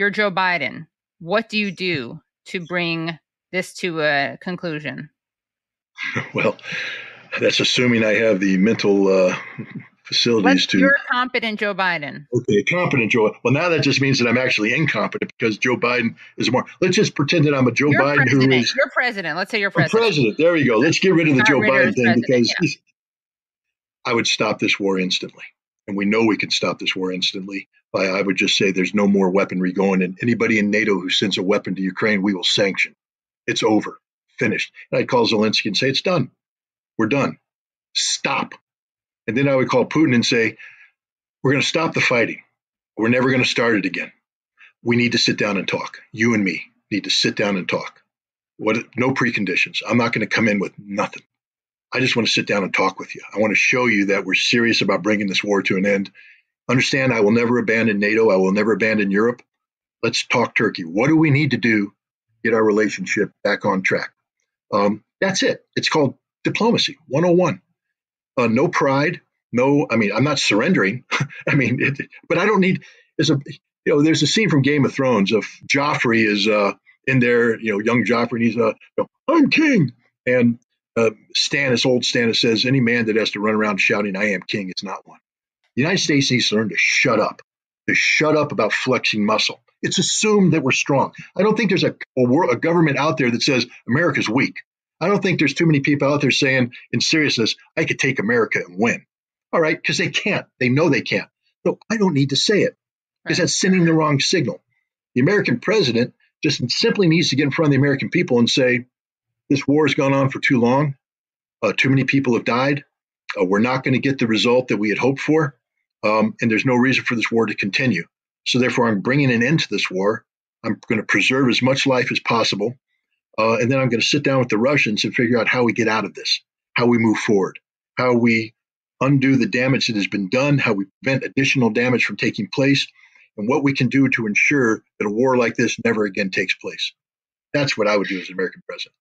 you're Joe Biden. What do you do to bring this to a conclusion? Well, that's assuming I have the mental uh, facilities to. You're competent Joe Biden. Okay, competent Joe. Well, now that just means that I'm actually incompetent because Joe Biden is more. Let's just pretend that I'm a Joe you're Biden president. who is. You're president. Let's say you're president. president. There we go. Let's get rid of the Joe Biden thing because yeah. I would stop this war instantly. And we know we can stop this war instantly. I would just say there's no more weaponry going. And anybody in NATO who sends a weapon to Ukraine, we will sanction. It's over. Finished. And I'd call Zelensky and say, it's done. We're done. Stop. And then I would call Putin and say, we're going to stop the fighting. We're never going to start it again. We need to sit down and talk. You and me need to sit down and talk. What? No preconditions. I'm not going to come in with nothing. I just want to sit down and talk with you. I want to show you that we're serious about bringing this war to an end. Understand, I will never abandon NATO. I will never abandon Europe. Let's talk Turkey. What do we need to do to get our relationship back on track? Um, that's it. It's called diplomacy 101. Uh, no pride. No, I mean, I'm not surrendering. I mean, it, but I don't need. There's a, you know, there's a scene from Game of Thrones of Joffrey is uh, in there, you know, young Joffrey, and he's uh, you know, I'm king, and uh, Stannis, old Stannis says, any man that has to run around shouting, I am king, is not one. The United States needs to learn to shut up, to shut up about flexing muscle. It's assumed that we're strong. I don't think there's a, a, wor- a government out there that says America's weak. I don't think there's too many people out there saying, in seriousness, I could take America and win. All right, because they can't. They know they can't. No, I don't need to say it because Right. that's sending the wrong signal. The American president just simply needs to get in front of the American people and say, this war has gone on for too long. Uh, too many people have died. Uh, we're not going to get the result that we had hoped for. Um, and there's no reason for this war to continue. So, therefore, I'm bringing an end to this war. I'm going to preserve as much life as possible. Uh, and then I'm going to sit down with the Russians and figure out how we get out of this, how we move forward, how we undo the damage that has been done, how we prevent additional damage from taking place, and what we can do to ensure that a war like this never again takes place. That's what I would do as an American president.